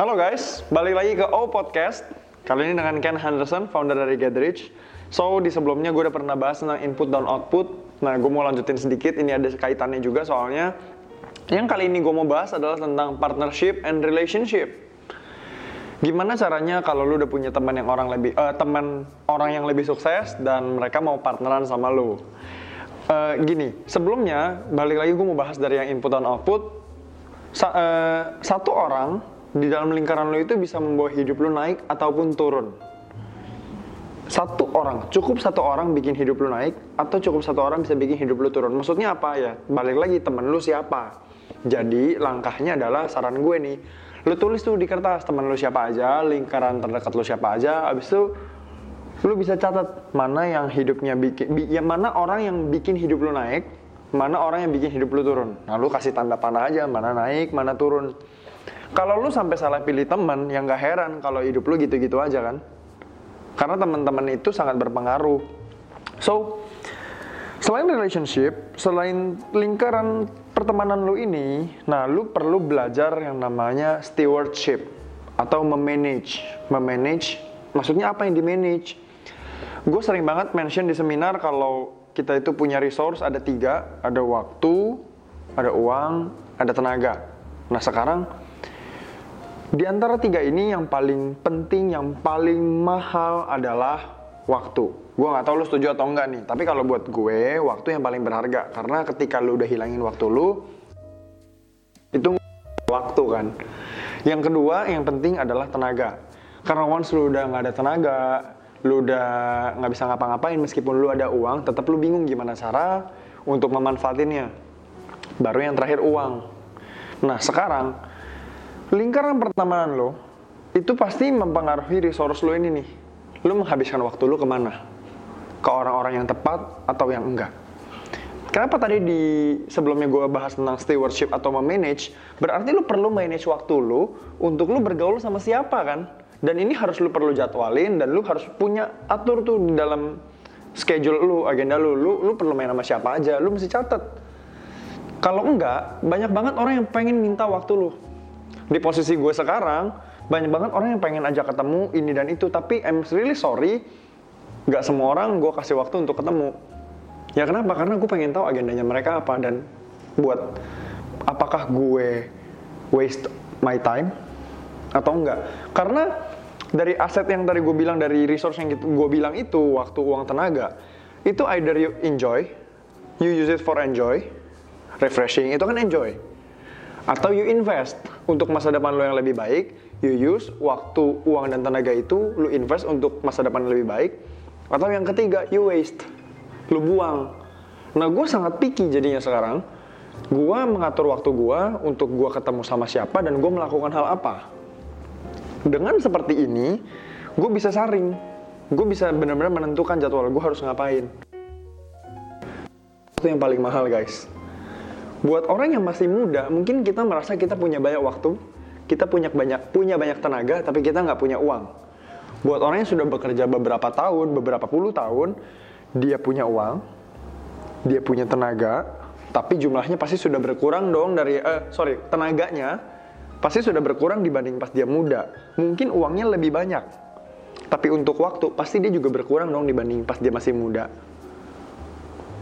Halo guys, balik lagi ke O Podcast. Kali ini dengan Ken Henderson, founder dari Rich. So, di sebelumnya gue udah pernah bahas tentang input dan output. Nah, gue mau lanjutin sedikit, ini ada kaitannya juga soalnya. Yang kali ini gue mau bahas adalah tentang partnership and relationship. Gimana caranya kalau lu udah punya teman yang orang lebih eh, teman orang yang lebih sukses dan mereka mau partneran sama lu? Eh, gini, sebelumnya balik lagi gue mau bahas dari yang input dan output. Sa- eh, satu orang di dalam lingkaran lo itu bisa membawa hidup lo naik ataupun turun. Satu orang, cukup satu orang bikin hidup lo naik atau cukup satu orang bisa bikin hidup lo turun. Maksudnya apa ya? Balik lagi temen lu siapa. Jadi langkahnya adalah saran gue nih. Lu tulis tuh di kertas temen lu siapa aja, lingkaran terdekat lu siapa aja. Abis itu lu bisa catat mana yang hidupnya bikin, bi- ya mana orang yang bikin hidup lu naik, mana orang yang bikin hidup lu turun. Nah lu kasih tanda panah aja mana naik, mana turun. Kalau lu sampai salah pilih teman, yang gak heran kalau hidup lu gitu-gitu aja kan. Karena teman-teman itu sangat berpengaruh. So, selain relationship, selain lingkaran pertemanan lu ini, nah lu perlu belajar yang namanya stewardship atau memanage. Memanage, maksudnya apa yang di-manage? Gue sering banget mention di seminar kalau kita itu punya resource ada tiga, ada waktu, ada uang, ada tenaga. Nah sekarang di antara tiga ini yang paling penting, yang paling mahal adalah waktu. Gue nggak tahu lu setuju atau enggak nih, tapi kalau buat gue waktu yang paling berharga karena ketika lu udah hilangin waktu lu, itu waktu kan. Yang kedua yang penting adalah tenaga. Karena once lu udah nggak ada tenaga, lu udah nggak bisa ngapa-ngapain meskipun lu ada uang, tetap lu bingung gimana cara untuk memanfaatinnya. Baru yang terakhir uang. Nah sekarang lingkaran pertemanan lo itu pasti mempengaruhi resource lo ini nih. Lo menghabiskan waktu lo ke mana? Ke orang-orang yang tepat atau yang enggak? Kenapa tadi di sebelumnya gue bahas tentang stewardship atau memanage? Berarti lo perlu manage waktu lo untuk lo bergaul sama siapa kan? Dan ini harus lo perlu jadwalin dan lo harus punya atur tuh di dalam schedule lo, agenda lo. Lo, perlu main sama siapa aja, lo mesti catat. Kalau enggak, banyak banget orang yang pengen minta waktu lo di posisi gue sekarang banyak banget orang yang pengen ajak ketemu ini dan itu. Tapi I'm really sorry nggak semua orang gue kasih waktu untuk ketemu. Ya kenapa? Karena gue pengen tahu agendanya mereka apa. Dan buat apakah gue waste my time atau enggak karena dari aset yang tadi gue bilang dari resource yang gitu, gue bilang itu waktu uang tenaga itu either you enjoy you use it for enjoy refreshing itu kan enjoy atau you invest untuk masa depan lo yang lebih baik you use waktu uang dan tenaga itu lu invest untuk masa depan yang lebih baik. Atau yang ketiga you waste. Lu buang. Nah gue sangat picky jadinya sekarang. Gue mengatur waktu gue untuk gue ketemu sama siapa dan gue melakukan hal apa. Dengan seperti ini gue bisa saring. Gue bisa benar-benar menentukan jadwal gue harus ngapain. Itu yang paling mahal guys buat orang yang masih muda mungkin kita merasa kita punya banyak waktu kita punya banyak punya banyak tenaga tapi kita nggak punya uang. Buat orang yang sudah bekerja beberapa tahun beberapa puluh tahun dia punya uang dia punya tenaga tapi jumlahnya pasti sudah berkurang dong dari eh sorry tenaganya pasti sudah berkurang dibanding pas dia muda. Mungkin uangnya lebih banyak tapi untuk waktu pasti dia juga berkurang dong dibanding pas dia masih muda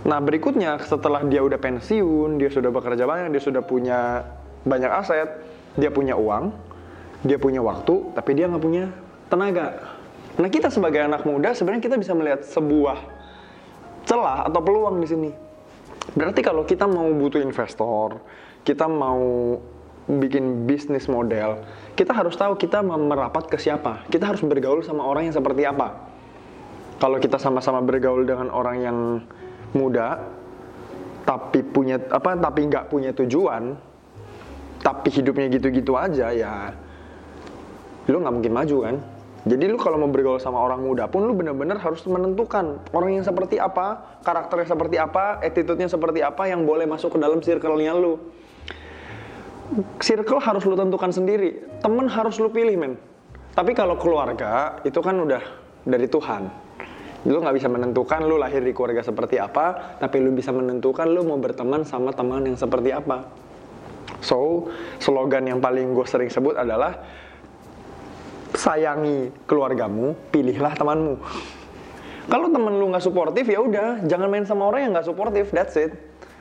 Nah berikutnya setelah dia udah pensiun, dia sudah bekerja banyak, dia sudah punya banyak aset, dia punya uang, dia punya waktu, tapi dia nggak punya tenaga. Nah kita sebagai anak muda sebenarnya kita bisa melihat sebuah celah atau peluang di sini. Berarti kalau kita mau butuh investor, kita mau bikin bisnis model, kita harus tahu kita merapat ke siapa. Kita harus bergaul sama orang yang seperti apa. Kalau kita sama-sama bergaul dengan orang yang muda tapi punya apa tapi nggak punya tujuan tapi hidupnya gitu-gitu aja ya lu nggak mungkin maju kan? Jadi lu kalau mau bergaul sama orang muda pun lu bener-bener harus menentukan orang yang seperti apa karakternya seperti apa attitude-nya seperti apa yang boleh masuk ke dalam circle-nya lu. Circle harus lu tentukan sendiri temen harus lu pilih men. Tapi kalau keluarga itu kan udah dari Tuhan lu nggak bisa menentukan lu lahir di keluarga seperti apa tapi lu bisa menentukan lu mau berteman sama teman yang seperti apa so slogan yang paling gue sering sebut adalah sayangi keluargamu, pilihlah temanmu. Kalau temen lu nggak suportif ya udah, jangan main sama orang yang nggak suportif. That's it.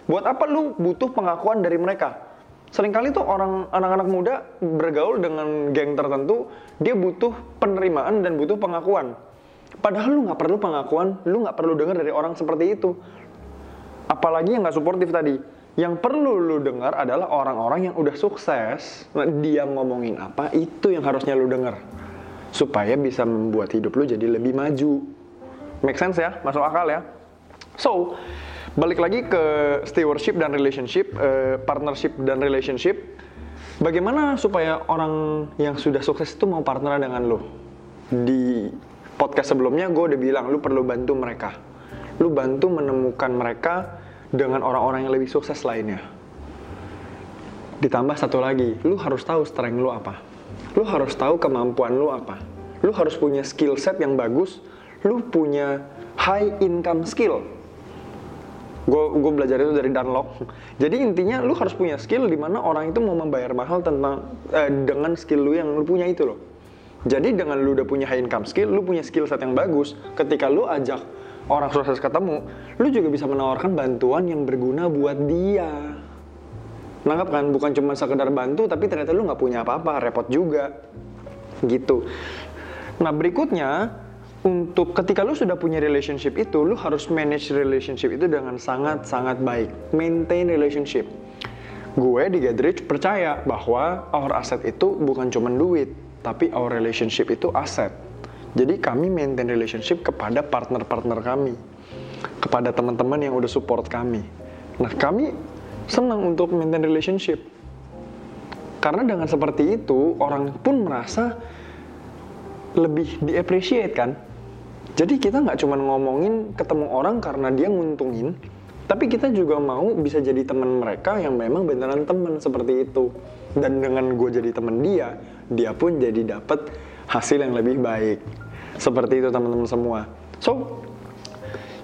Buat apa lu butuh pengakuan dari mereka? Seringkali tuh orang anak-anak muda bergaul dengan geng tertentu, dia butuh penerimaan dan butuh pengakuan. Padahal lu nggak perlu pengakuan, lu nggak perlu dengar dari orang seperti itu. Apalagi yang nggak suportif tadi. Yang perlu lu dengar adalah orang-orang yang udah sukses. Nah, dia ngomongin apa, itu yang harusnya lu dengar. Supaya bisa membuat hidup lu jadi lebih maju. Make sense ya? Masuk akal ya? So, balik lagi ke stewardship dan relationship, uh, partnership dan relationship. Bagaimana supaya orang yang sudah sukses itu mau partner dengan lo? Di podcast sebelumnya gue udah bilang, lu perlu bantu mereka. Lu bantu menemukan mereka dengan orang-orang yang lebih sukses lainnya. Ditambah satu lagi, lu harus tahu strength lu apa. Lu harus tahu kemampuan lu apa. Lu harus punya skill set yang bagus lu punya high income skill. Gue belajar itu dari Dunlop. Jadi intinya lu harus punya skill di mana orang itu mau membayar mahal tentang eh, dengan skill lu yang lu punya itu loh. Jadi dengan lu udah punya high income skill, lu punya skill set yang bagus. Ketika lu ajak orang sukses ketemu, lu juga bisa menawarkan bantuan yang berguna buat dia. Nangkap kan? Bukan cuma sekedar bantu, tapi ternyata lu nggak punya apa-apa, repot juga. Gitu. Nah berikutnya, untuk ketika lu sudah punya relationship itu, lu harus manage relationship itu dengan sangat-sangat baik. Maintain relationship. Gue di Gadrich percaya bahwa our asset itu bukan cuma duit, tapi our relationship itu aset. Jadi kami maintain relationship kepada partner-partner kami, kepada teman-teman yang udah support kami. Nah kami senang untuk maintain relationship. Karena dengan seperti itu, orang pun merasa lebih di-appreciate kan jadi kita nggak cuma ngomongin ketemu orang karena dia nguntungin, tapi kita juga mau bisa jadi teman mereka yang memang beneran teman seperti itu. Dan dengan gue jadi teman dia, dia pun jadi dapat hasil yang lebih baik. Seperti itu teman-teman semua. So,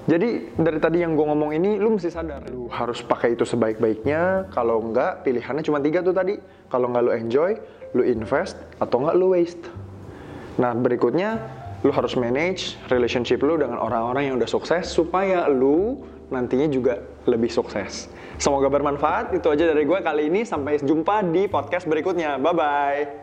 jadi dari tadi yang gue ngomong ini, lu mesti sadar, lu harus pakai itu sebaik-baiknya. Kalau enggak, pilihannya cuma tiga tuh tadi. Kalau enggak lu enjoy, lu invest, atau enggak lu waste. Nah berikutnya, lu harus manage relationship lu dengan orang-orang yang udah sukses supaya lu nantinya juga lebih sukses. Semoga bermanfaat. Itu aja dari gue kali ini. Sampai jumpa di podcast berikutnya. Bye bye.